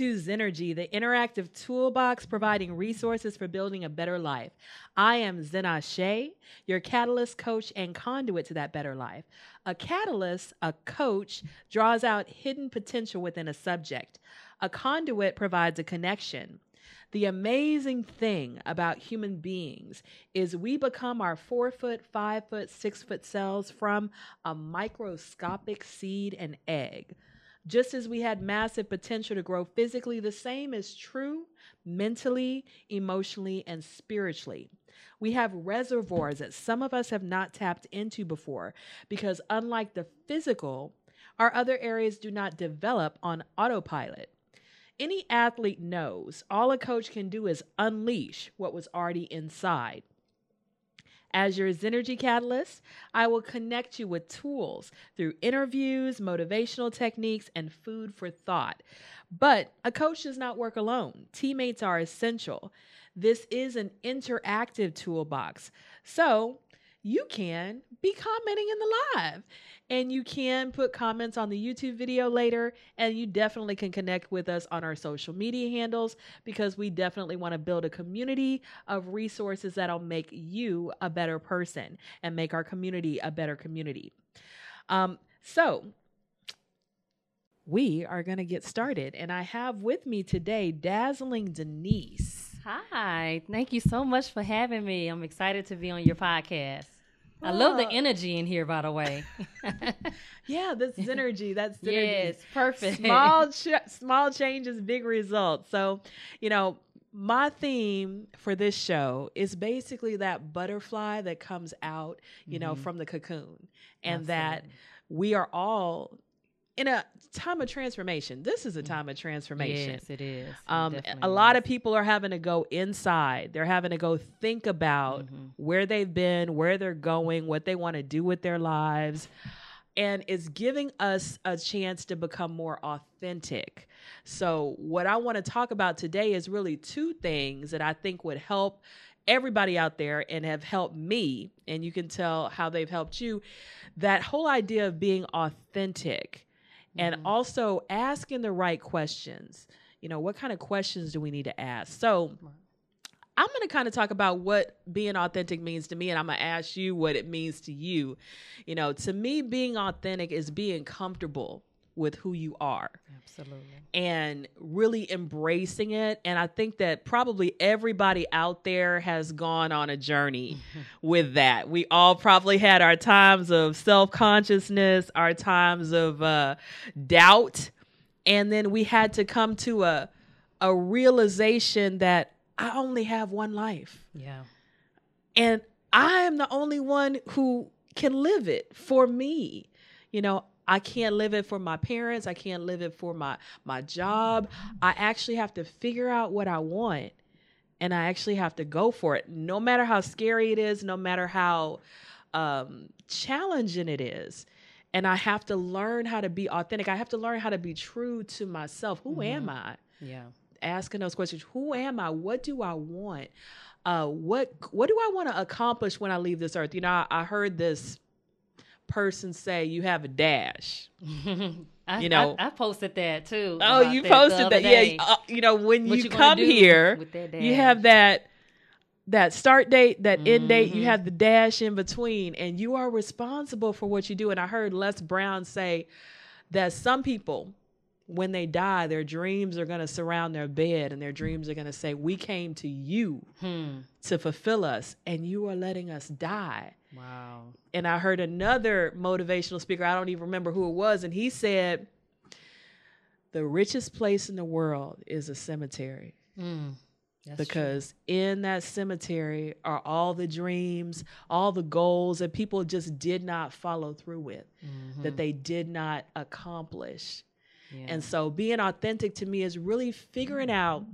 To Zennurgy, the interactive toolbox providing resources for building a better life. I am Zena Shea, your catalyst coach and conduit to that better life. A catalyst, a coach, draws out hidden potential within a subject. A conduit provides a connection. The amazing thing about human beings is we become our four foot, five foot, six foot cells from a microscopic seed and egg. Just as we had massive potential to grow physically, the same is true mentally, emotionally, and spiritually. We have reservoirs that some of us have not tapped into before because, unlike the physical, our other areas do not develop on autopilot. Any athlete knows all a coach can do is unleash what was already inside. As your Zennurgy Catalyst, I will connect you with tools through interviews, motivational techniques, and food for thought. But a coach does not work alone, teammates are essential. This is an interactive toolbox. So you can be commenting in the live and you can put comments on the YouTube video later. And you definitely can connect with us on our social media handles because we definitely want to build a community of resources that'll make you a better person and make our community a better community. Um, so, we are going to get started. And I have with me today Dazzling Denise. Hi, thank you so much for having me. I'm excited to be on your podcast. I love the energy in here, by the way. yeah, that's energy. That's synergy. Yes, perfect. Small, ch- small changes, big results. So, you know, my theme for this show is basically that butterfly that comes out, you mm-hmm. know, from the cocoon, and Absolutely. that we are all in a time of transformation. This is a mm. time of transformation. Yes, it is. Um, a lot of people are having to go inside. They're having to go think about mm-hmm. where they've been, where they're going, what they want to do with their lives. And it's giving us a chance to become more authentic. So, what I want to talk about today is really two things that I think would help everybody out there and have helped me. And you can tell how they've helped you. That whole idea of being authentic and mm-hmm. also asking the right questions. You know, what kind of questions do we need to ask? So, I'm going to kind of talk about what being authentic means to me, and I'm going to ask you what it means to you. You know, to me, being authentic is being comfortable with who you are. Absolutely. And really embracing it. And I think that probably everybody out there has gone on a journey with that. We all probably had our times of self consciousness, our times of uh, doubt. And then we had to come to a, a realization that I only have one life. Yeah. And I am the only one who can live it for me. You know, I can't live it for my parents. I can't live it for my my job. I actually have to figure out what I want and I actually have to go for it. No matter how scary it is, no matter how um, challenging it is. And I have to learn how to be authentic. I have to learn how to be true to myself. Who mm-hmm. am I? Yeah. Asking those questions. Who am I? What do I want? Uh, what what do I want to accomplish when I leave this earth? You know, I, I heard this person say you have a dash. I, you know, I, I, posted that too. Oh, you posted that. Day. Yeah, uh, you know, when what you, you come here, you have that that start date, that mm-hmm. end date, you mm-hmm. have the dash in between, and you are responsible for what you do. And I heard Les Brown say that some people when they die, their dreams are going to surround their bed and their dreams are going to say, We came to you hmm. to fulfill us, and you are letting us die. Wow. And I heard another motivational speaker, I don't even remember who it was, and he said, The richest place in the world is a cemetery. Mm, because true. in that cemetery are all the dreams, all the goals that people just did not follow through with, mm-hmm. that they did not accomplish. And so being authentic to me is really figuring out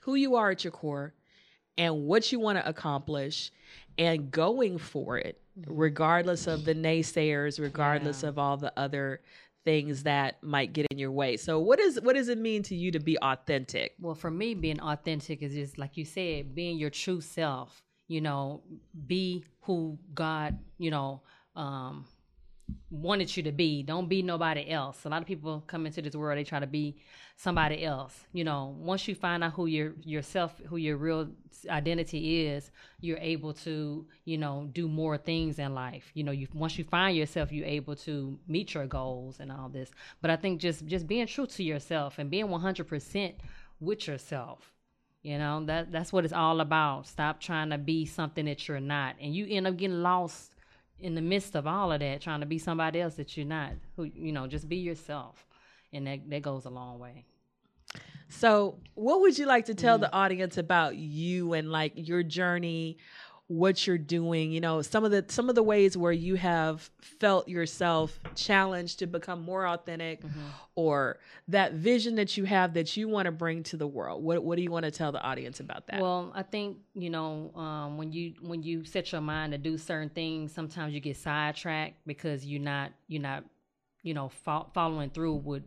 who you are at your core and what you want to accomplish and going for it, mm-hmm. regardless of the naysayers, regardless yeah. of all the other things that might get in your way. So what is what does it mean to you to be authentic? Well, for me being authentic is just like you said, being your true self, you know, be who God, you know, um wanted you to be. Don't be nobody else. A lot of people come into this world, they try to be somebody else. You know, once you find out who your yourself, who your real identity is, you're able to, you know, do more things in life. You know, you once you find yourself, you're able to meet your goals and all this. But I think just just being true to yourself and being 100% with yourself. You know, that that's what it's all about. Stop trying to be something that you're not. And you end up getting lost in the midst of all of that, trying to be somebody else that you're not. Who you know, just be yourself. And that, that goes a long way. So, what would you like to tell mm. the audience about you and like your journey what you're doing you know some of the some of the ways where you have felt yourself challenged to become more authentic mm-hmm. or that vision that you have that you want to bring to the world. What what do you want to tell the audience about that? Well i think you know um, when you when you set your mind to do certain things sometimes you get sidetracked because you're not you're not you know fo- following through with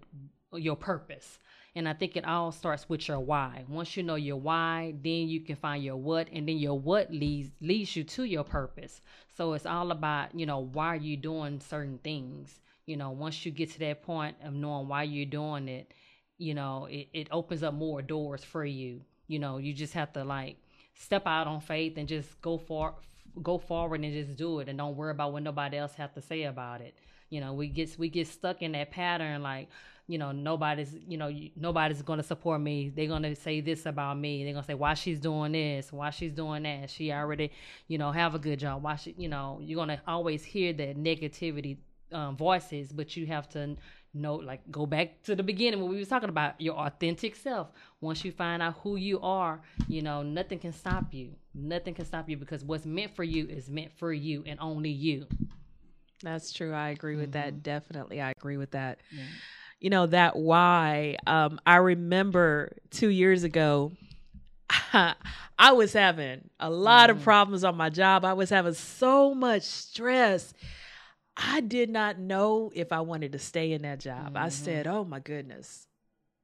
your purpose and I think it all starts with your why. Once you know your why, then you can find your what, and then your what leads leads you to your purpose. So it's all about, you know, why are you doing certain things? You know, once you get to that point of knowing why you're doing it, you know, it, it opens up more doors for you. You know, you just have to like step out on faith and just go for go forward and just do it and don't worry about what nobody else have to say about it. You know, we get we get stuck in that pattern like, you know nobody's you know nobody's going to support me. They're going to say this about me. They're going to say why she's doing this? Why she's doing that? She already you know have a good job. Why she you know you're going to always hear that negativity um, voices but you have to know like go back to the beginning when we was talking about your authentic self. Once you find out who you are you know nothing can stop you. Nothing can stop you because what's meant for you is meant for you and only you. That's true. I agree with mm-hmm. that definitely i agree with that. Yeah you know, that why. Um, I remember two years ago, I was having a lot mm. of problems on my job. I was having so much stress. I did not know if I wanted to stay in that job. Mm-hmm. I said, "Oh my goodness.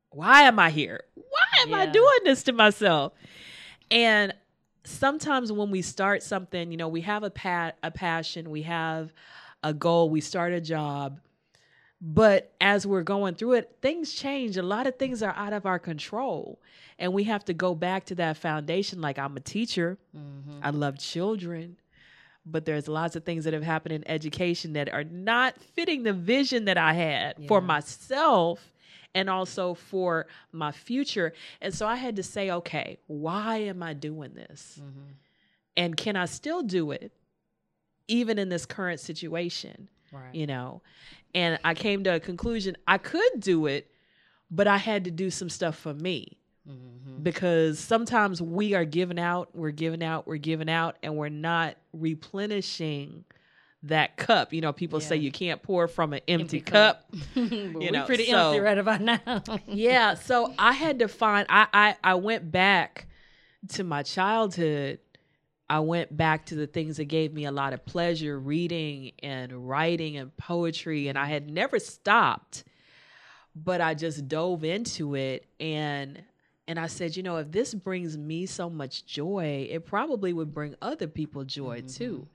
Why am I here? Why am yeah. I doing this to myself?" And sometimes when we start something, you know, we have a pat a passion, we have a goal, we start a job, but as we're going through it, things change. A lot of things are out of our control. And we have to go back to that foundation. Like I'm a teacher, mm-hmm. I love children, but there's lots of things that have happened in education that are not fitting the vision that I had yeah. for myself and also for my future. And so I had to say, okay, why am I doing this? Mm-hmm. And can I still do it even in this current situation? Right. You know, and I came to a conclusion I could do it, but I had to do some stuff for me. Mm-hmm. Because sometimes we are giving out, we're giving out, we're giving out, and we're not replenishing that cup. You know, people yeah. say you can't pour from an empty, empty cup. cup. you know, pretty so, empty right about now. yeah. So I had to find I, I I went back to my childhood I went back to the things that gave me a lot of pleasure reading and writing and poetry. And I had never stopped, but I just dove into it. And and I said, you know, if this brings me so much joy, it probably would bring other people joy mm-hmm. too.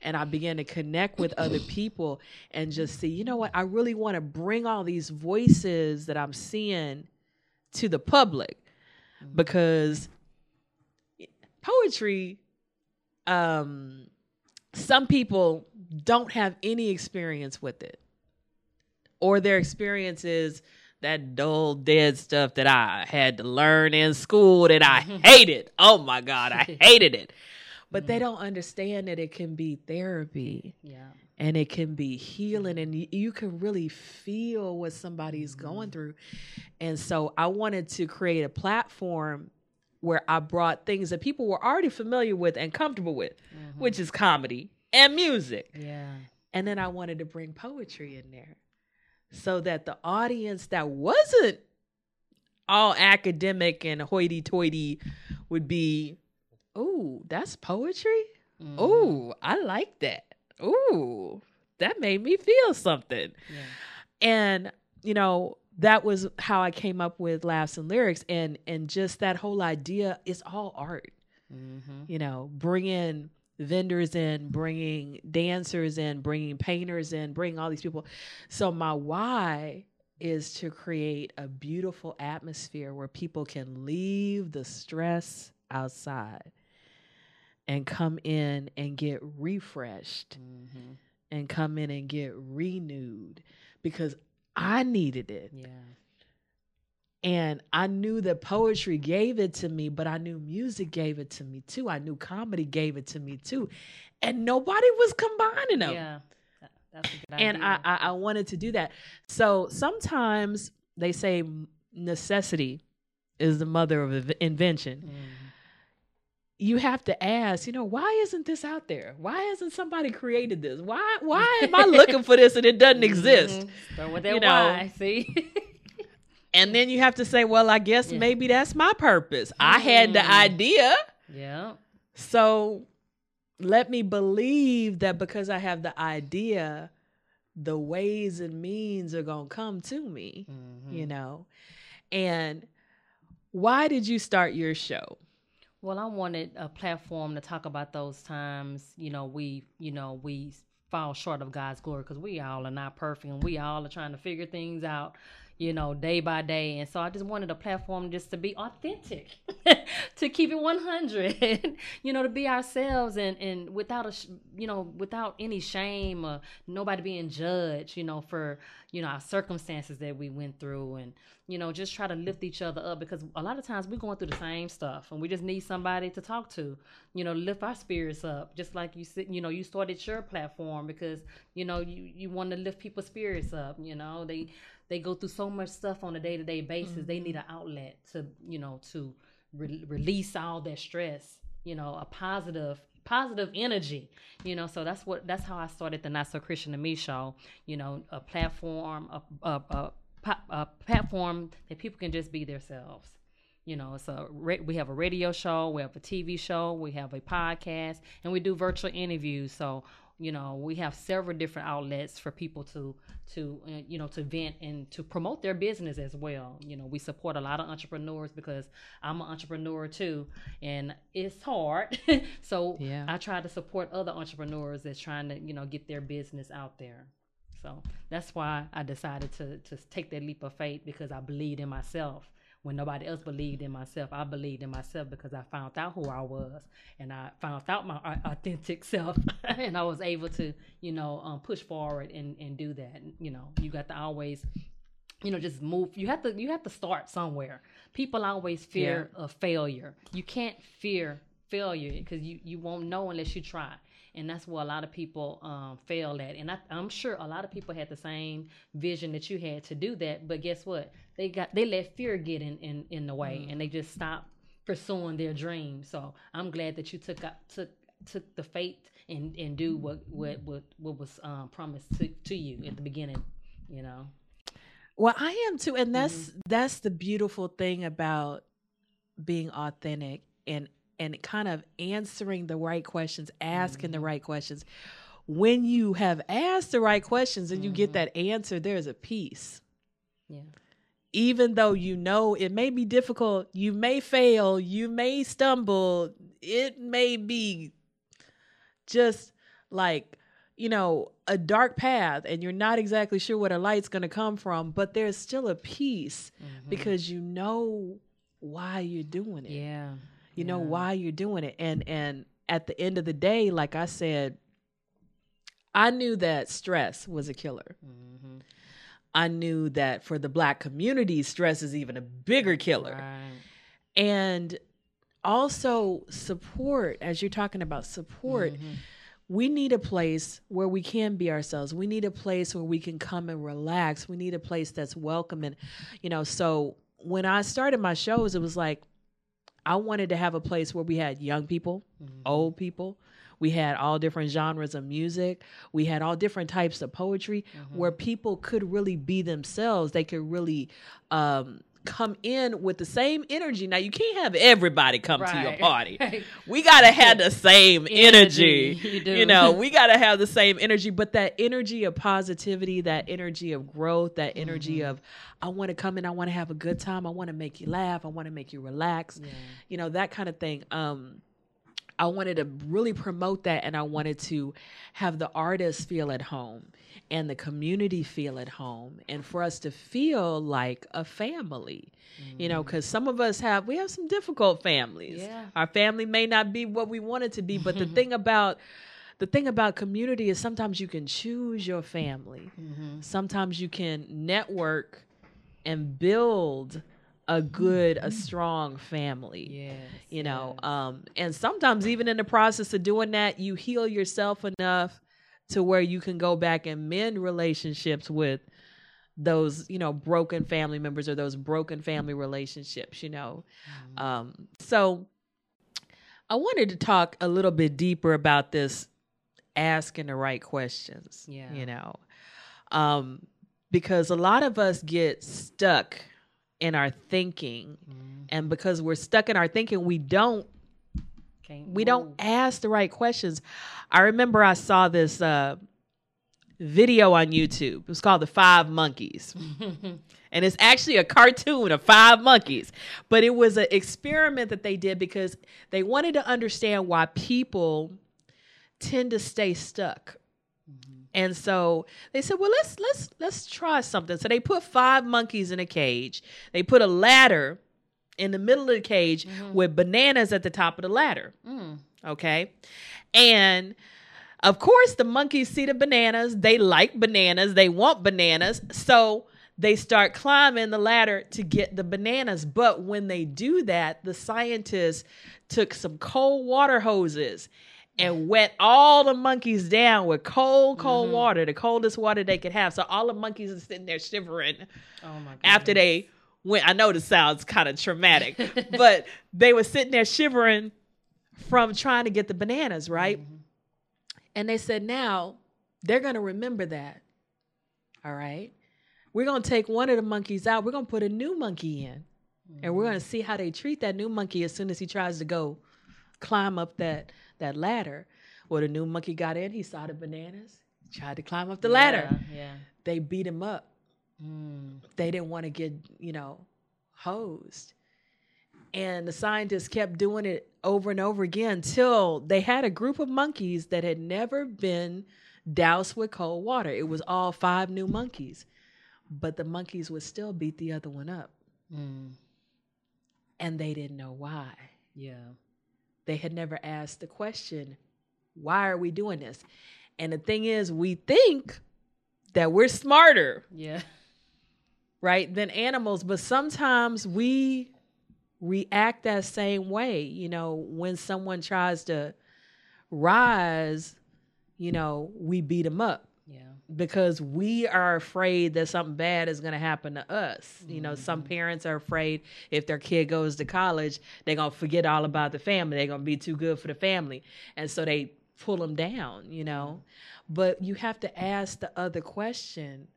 And I began to connect with other people and just see, you know what, I really want to bring all these voices that I'm seeing to the public mm-hmm. because poetry um, some people don't have any experience with it, or their experience is that dull, dead stuff that I had to learn in school that I hated. Oh my God, I hated it. But they don't understand that it can be therapy. Yeah. And it can be healing, and you can really feel what somebody's going mm-hmm. through. And so I wanted to create a platform where I brought things that people were already familiar with and comfortable with, mm-hmm. which is comedy and music. Yeah. And then I wanted to bring poetry in there so that the audience that wasn't all academic and hoity toity would be, oh, that's poetry? Mm-hmm. Oh, I like that. Oh, that made me feel something. Yeah. And, you know, that was how I came up with laughs and lyrics, and and just that whole idea is all art. Mm-hmm. You know, bring in vendors in, bringing dancers in, bringing painters in, bringing all these people. So my why is to create a beautiful atmosphere where people can leave the stress outside and come in and get refreshed Mm-hmm. and come in and get renewed because I needed it. Yeah. And I knew that poetry gave it to me, but I knew music gave it to me too. I knew comedy gave it to me too. And nobody was combining them. Yeah. That's a good And I, idea. I, I wanted to do that. So sometimes they say necessity is the mother of invention. Mhm. You have to ask, you know, why isn't this out there? Why hasn't somebody created this? Why why am I looking for this and it doesn't exist? Mhm. Start with that You know. why. See. And then you have to say, well, I guess Yeah. maybe that's my purpose. I had the Mm. idea. yeah. So let me believe that because I have the idea, the ways and means are going to come to me, Mhm. you know? And why did you start your show? Well, I wanted a platform to talk about those times. You know, we, you know, we fall short of God's glory because we all are not perfect, and we all are trying to figure things out. You know, day by day, and so I just wanted a platform just to be authentic, to keep it one hundred. you know, to be ourselves, and and without a, you know, without any shame or nobody being judged. You know, for you know our circumstances that we went through, and you know, just try to lift each other up because a lot of times we're going through the same stuff and we just need somebody to talk to, you know, lift our spirits up. Just like you said, you know, you started your platform because, you know, you, you want to lift people's spirits up. You know, they, they go through so much stuff on a day to day basis. They mm-hmm. need an outlet to, you know, to re- release all that stress, you know, a positive positive energy you know? So that's what that's how i started the not so christian to me show you know a platform a, a, a, a platform that people can just be themselves. You know it's a we have a radio show we have a tv show we have a podcast and we do virtual interviews. So you know we have several different outlets for people to to uh, you know to vent and to promote their business as well. You know we support a lot of entrepreneurs because i'm an entrepreneur too and it's hard. So Yeah. i try to support other entrepreneurs that's trying to you know get their business out there. So that's why i decided to to take that leap of faith because i believed in myself when nobody else believed in myself. I believed in myself because i found out who i was and i found out my authentic self and i was able to you know um, push forward and and do that. You know you got to always you know just move. You have to you have to start somewhere. People always fear of failure. You can't fear failure because you you won't know unless you try and that's where a lot of people um, fail at. And I, i'm sure a lot of people had the same vision that you had to do that. But guess what? They got they let fear get in in, in the way and they just stopped pursuing their dreams so i'm glad that you took up took took the faith and and do what what what, what was um, promised to, to you at the beginning you know? Well, I am too, and that's that's the beautiful thing about being authentic and and kind of answering the right questions, asking the right questions. When you have asked the right questions and you get that answer, there's a peace. yeah Even though you know it may be difficult, you may fail, you may stumble, it may be just like you know a dark path and you're not exactly sure where the light's going to come from but there's still a peace Mhm. because you know why you're doing it yeah you know why you're doing it and and at the end of the day like i said i knew that stress was a killer Mhm. i knew that for the black community stress is even a bigger killer Right. and also support as you're talking about support Mhm. we need a place where we can be ourselves. We need a place where we can come and relax. We need a place that's welcoming. You know, so when I started my shows, it was like I wanted to have a place where we had young people, Mhm. old people. We had all different genres of music. We had all different types of poetry where people could really be themselves. They could really um, come in with the same energy. Now, you can't have everybody come to your Right. party. We got to have the same energy. Energy, you. You know, we got to have the same energy, but that energy of positivity, that energy of growth, that energy Mm-hmm. of, I want to come in, I want to have a good time, I want to make you laugh, I want to make you relax, Yeah. you know, that kind of thing. Um, I wanted to really promote that and I wanted to have the artists feel at home and the community feel at home and for us to feel like a family. You know, cuz some of us have we have some difficult families. Yeah. Our family may not be what we want it to be, but the thing about the thing about community is sometimes you can choose your family. Mm-hmm. Sometimes you can network and build a good, a strong family Yes. you know yes. um and sometimes even in the process of doing that you heal yourself enough to where you can go back and mend relationships with those you know broken family members or those broken family relationships you know Mm-hmm. um so i wanted to talk a little bit deeper about this asking the right questions Yeah. you know um because a lot of us get stuck in our thinking. Mhm. and because we're stuck in our thinking we don't Can't we don't ask the right questions. I remember i saw this uh video on youtube. It was called the five monkeys. And it's actually a cartoon of five monkeys. But it was an experiment that they did because they wanted to understand why people tend to stay stuck and so they said well let's let's let's try something. So they put five monkeys in a cage. They put a ladder in the middle of the cage with bananas at the top of the ladder. Mm. okay? And of course the monkeys see the bananas. They like bananas. They want bananas. So they start climbing the ladder to get the bananas. But when they do that the scientists took some cold water hoses and wet all the monkeys down with cold cold mm-hmm. water the coldest water they could have so all the monkeys are sitting there shivering Oh my god. after they went. I know this sounds kind of traumatic, but they were sitting there shivering from trying to get the bananas, right? Mm-hmm. And they said, now they're going to remember that. All right. We're going to take one of the monkeys out. We're going to put a new monkey in. And we're mm-hmm. going to see how they treat that new monkey as soon as he tries to go climb up that that ladder. Well, the new monkey got in, he saw the bananas, tried to climb up the ladder. Yeah. They beat him up. Mm. they didn't want to get, you know, hosed. And the scientists kept doing it over and over again till they had a group of monkeys that had never been doused with cold water. It was all five new monkeys. But the monkeys would still beat the other one up. Mm. And they didn't know why. Yeah. They had never asked the question, why are we doing this? And the thing is, we think that we're smarter Yeah. right than animals but sometimes we react that same way you know when someone tries to rise you know we beat them up Yeah. Because we are afraid that something bad is going to happen to us. You know some mm-hmm. parents are afraid if their kid goes to college they're going to forget all about the family. They're going to be too good for the family. And so they pull them down you know? Mm-hmm. But you have to ask the other question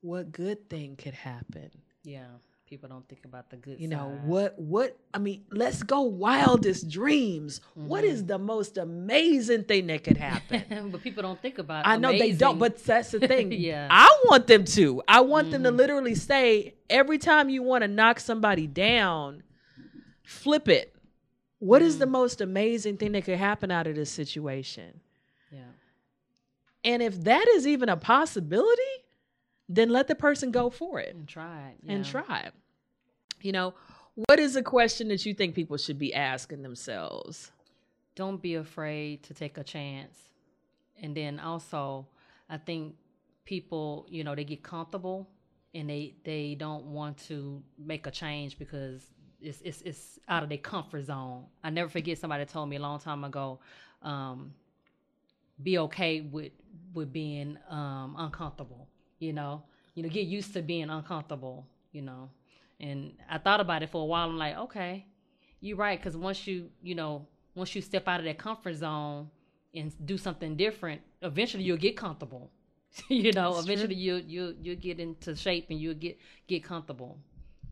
what good thing could happen? Yeah. People don't think about the good you know what what i mean let's go wildest dreams. What is mm-hmm. the most amazing thing that could happen? But people don't think about i know they don't but that's the thing. Yeah. i want them to. I want them to mm-hmm. literally say every time you want to knock somebody down flip it. What is the mm. most amazing thing that could happen out of this situation? Yeah. and if that is even a possibility then let the person go for it. And try it. and yeah. try. You know, what is a question that you think people should be asking themselves? don't be afraid to take a chance. And then also, I think people, you know, they get comfortable and they they don't want to make a change because it's it's it's out of their comfort zone. I never forget somebody told me a long time ago, um, be okay with with being um, uncomfortable. You know, you know, get used to being uncomfortable. You know, and I thought about it for a while. I'm like, okay, you're right. Because once you, you know, once you step out of that comfort zone and do something different, eventually you'll get comfortable. you know, That's eventually you you you'll get into shape and you'll get get comfortable.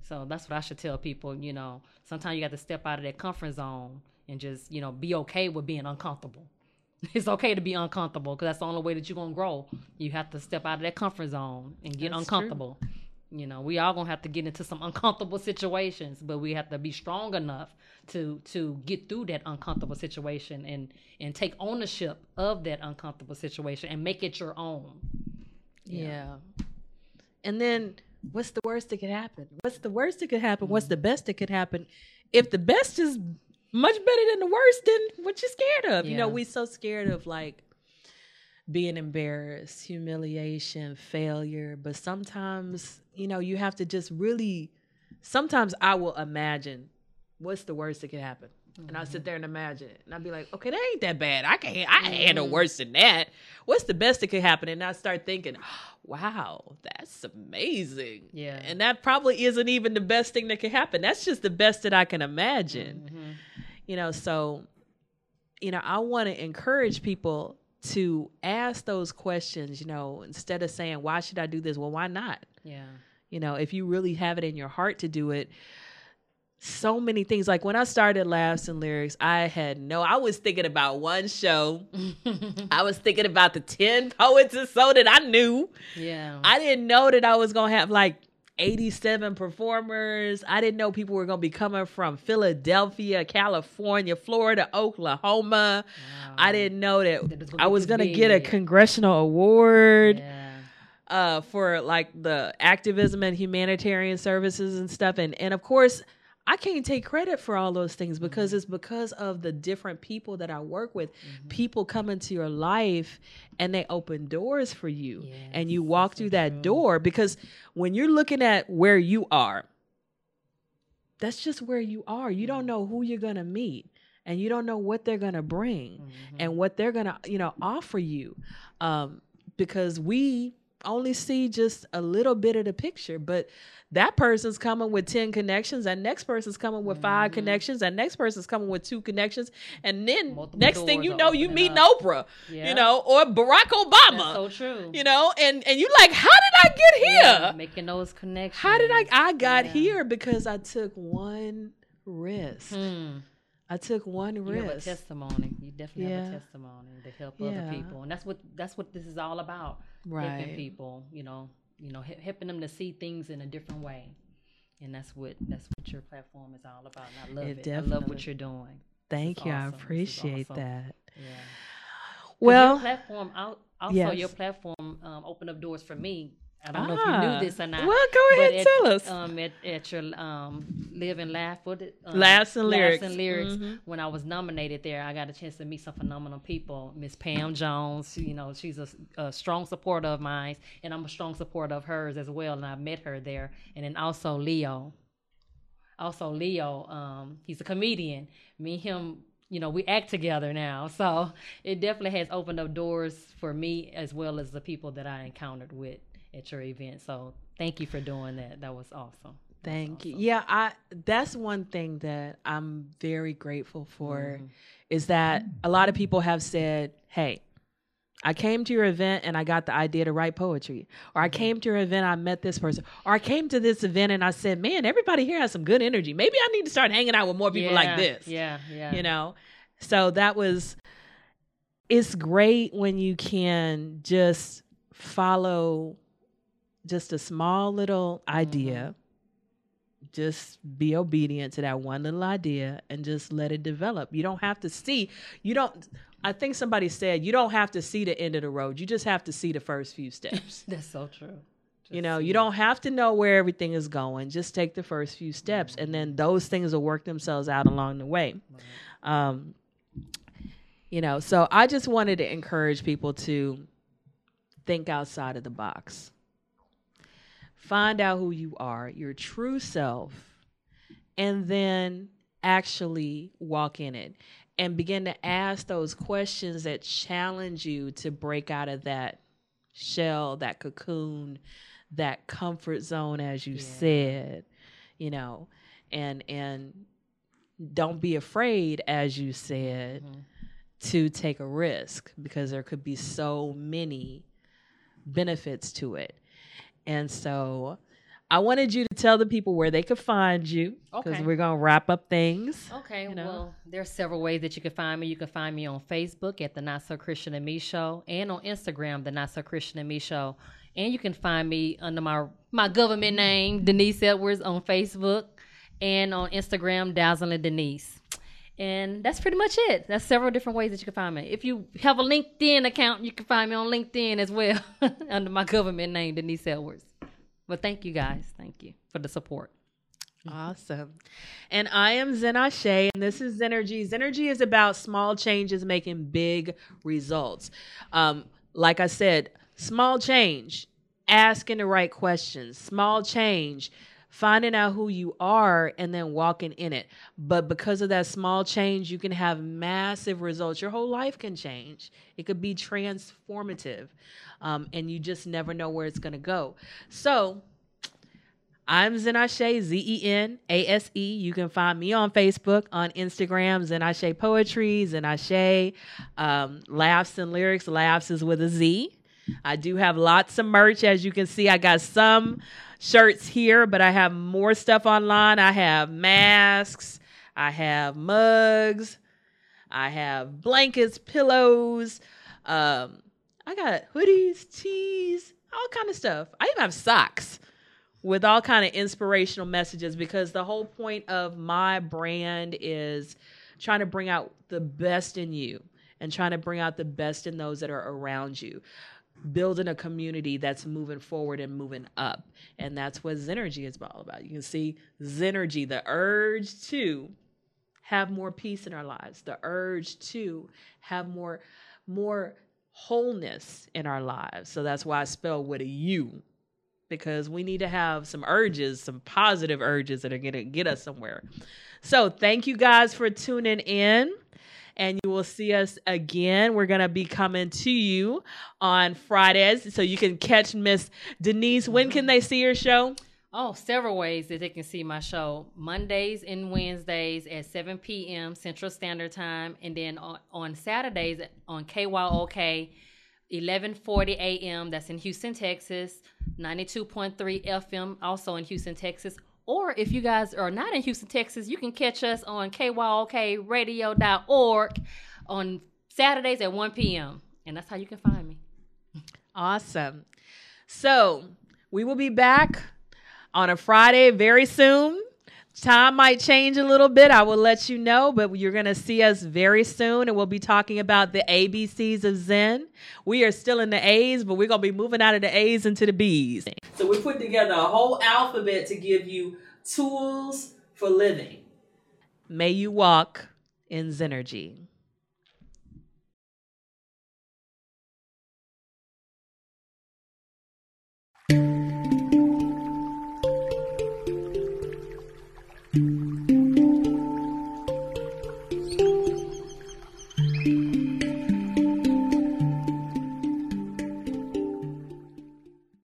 So that's what I should tell people. You know, sometimes you got to step out of that comfort zone and just you know be okay with being uncomfortable. It's okay to be uncomfortable because that's the only way that you're gonna grow. You have to step out of that comfort zone and get That's true. You know, we all gonna have to get into some uncomfortable situations, but we have to be strong enough to to get through that uncomfortable situation and and take ownership of that uncomfortable situation and make it your own. Yeah. And then what's the worst that could happen? What's the worst that could happen? What's the mm-hmm. best that could happen? If the best is much better than the worst, then what you scared of? You know, we so scared of like being embarrassed, humiliation, failure. But sometimes, you know, you have to just really sometimes I will imagine what's the worst that could happen. And I'll sit there and imagine it. And I'll be like, okay, that ain't that bad. I can I can handle worse than that. What's the best that could happen? And I start thinking, wow, that's amazing. Yeah. And that probably isn't even the best thing that could happen. That's just the best that I can imagine. Mhm. You know, so you know, I want to encourage people to ask those questions, you know, instead of saying, why should I do this? Well, why not? Yeah. you know if you really have it in your heart to do it so many things like when i started laughs and lyrics i had no i was thinking about one show i was thinking about the 10 poets or so that i knew yeah. i didn't know that i was gonna have like 87 performers i didn't know people were gonna be coming from philadelphia california florida oklahoma Wow. i didn't know that That gonna i was gonna get a congressional award Yeah. uh, for like the activism and humanitarian services and stuff. And and of course, I can't take credit for all those things because Mm-hmm. it's because of the different people that I work with. People come into your life and they open doors for you, and you walk that's so through that true. door because when you're looking at where you are, that's just where you are. You Mm-hmm. don't know who you're gonna meet. And you don't know what they're gonna bring Mhm. and what they're gonna you know offer you um because we only see just a little bit of the picture but that person's coming with 10 connections that next person's coming with 5 Mhm. connections that next person's coming with two connections and then Multiple next thing you know you meet oprah Yeah. you know or barack obama That's so true. you know and and you like how did i get here Yeah, making those connections. how did i i got Yeah. here because i took one risk Hmm. I took one You have a testimony. You definitely have a testimony to help Yeah. other people, and that's what that's what this is all about. right Helping people, you know, you know, he- helping them to see things in a different way, and that's what that's what your platform is all about. And I love It it. I love what you're doing. thank you i awesome. Is appreciate awesome. that Yeah. well your platform al- also yes. your platform um, opened up doors for me. I don't know if Ah. you knew this or not. Well, go ahead, at, tell us. Um, at, at your um, live and laugh, what? Um, Laughs and Lyrics. Laughs and lyrics. Mhm. When I was nominated there, I got a chance to meet some phenomenal people. Miss Pam Jones, you know, she's a, a strong supporter of mine, and I'm a strong supporter of hers as well. And I met her there, and then also Leo. Also Leo, um, he's a comedian. Me and him you know, we act together now. So it definitely has opened up doors for me as well as the people that I encountered with at your event. So thank you for doing that. That was awesome. Thank you. awesome. Yeah, I that's one thing that I'm very grateful for Mhm. is that a lot of people have said, "Hey, I came to your event and I got the idea to write poetry." Or I came to your event, I met this person. Or I came to this event and I said, "Man, everybody here has some good energy. Maybe I need to start hanging out with more people like this." Yeah, yeah. you know so that was it's great when you can just follow just a small little idea just be obedient to that one little idea and just let it develop you don't have to see you don't i think somebody said you don't have to see the end of the road you just have to see the first few steps That's so true. you know you it. don't have to know where everything is going just take the first few steps and then those things will work themselves out along the way Right. um, you know, so I just wanted to encourage people to think outside of the box. Find out who you are, your true self, and then actually walk in it and begin to ask those questions that challenge you to break out of that shell, that cocoon, that comfort zone as you Yeah. said, you know, and and don't be afraid as you said Mhm. to take a risk because there could be so many benefits to it. And so I wanted you to tell the people where they could find you because Okay. we're gonna wrap up things. Okay, you know? well, there's several ways that you can find me. You can find me on Facebook at the Not So Christian and Me Show, and on Instagram, the Not So Christian and Me Show, and you can find me under my my government name, Denise Edwards, on Facebook, and on Instagram, Dazzling Denise. And that's pretty much it. That's several different ways that you can find me. If you have a LinkedIn account, you can find me on LinkedIn as well under my government name, Denise Edwards. But thank you guys. Thank you for the support. Awesome. And I am Zena Shea, and this is Zennurgy. Zennurgy is about small changes making big results. Um, like I said, small change, asking the right questions, small change, finding out who you are and then walking in it. But because of that small change, you can have massive results. Your whole life can change, it could be transformative, um, and you just never know where it's going to go. So, I'm Zenashe, Z E N A S E. You can find me on Facebook, on Instagram, Zenashe Poetry, Zenashe um, Laughs and Lyrics. Laughs is with a Z. I do have lots of merch. As you can see, I got some shirts here, but I have more stuff online. I have masks, I have mugs, I have blankets, pillows. Um, I got hoodies, tees, all kind of stuff. I even have socks with all kind of inspirational messages because the whole point of my brand is trying to bring out the best in you and trying to bring out the best in those that are around you building a community that's moving forward and moving up and that's what Zennurgy is all about you can see Zennurgy the urge to have more peace in our lives the urge to have more more wholeness in our lives so that's why i spell with a u because we need to have some urges, some positive urges that are going to get us somewhere. So, thank you guys for tuning in. Will see us again. We're going to be coming to you on Fridays. So you can catch Miss Denise. When can they see your show? Oh, several ways that they can see my show. Mondays and Wednesdays at 7 p.m. Central Standard Time. And then on Saturdays on KYOK, 1140 a.m. That's in Houston, Texas. 92.3 FM, also in Houston, Texas. Or if you guys are not in Houston, Texas, you can catch us on KYOKradio.org on Saturdays at 1 p.m. And that's how you can find me. Awesome. So we will be back on a Friday very soon. Time might change a little bit. I will let you know, but you're going to see us very soon, and we'll be talking about the ABCs of Zen. We are still in the A's, but we're going to be moving out of the A's into the B's. So we put together a whole alphabet to give you tools for living. May you walk in Zennurgy.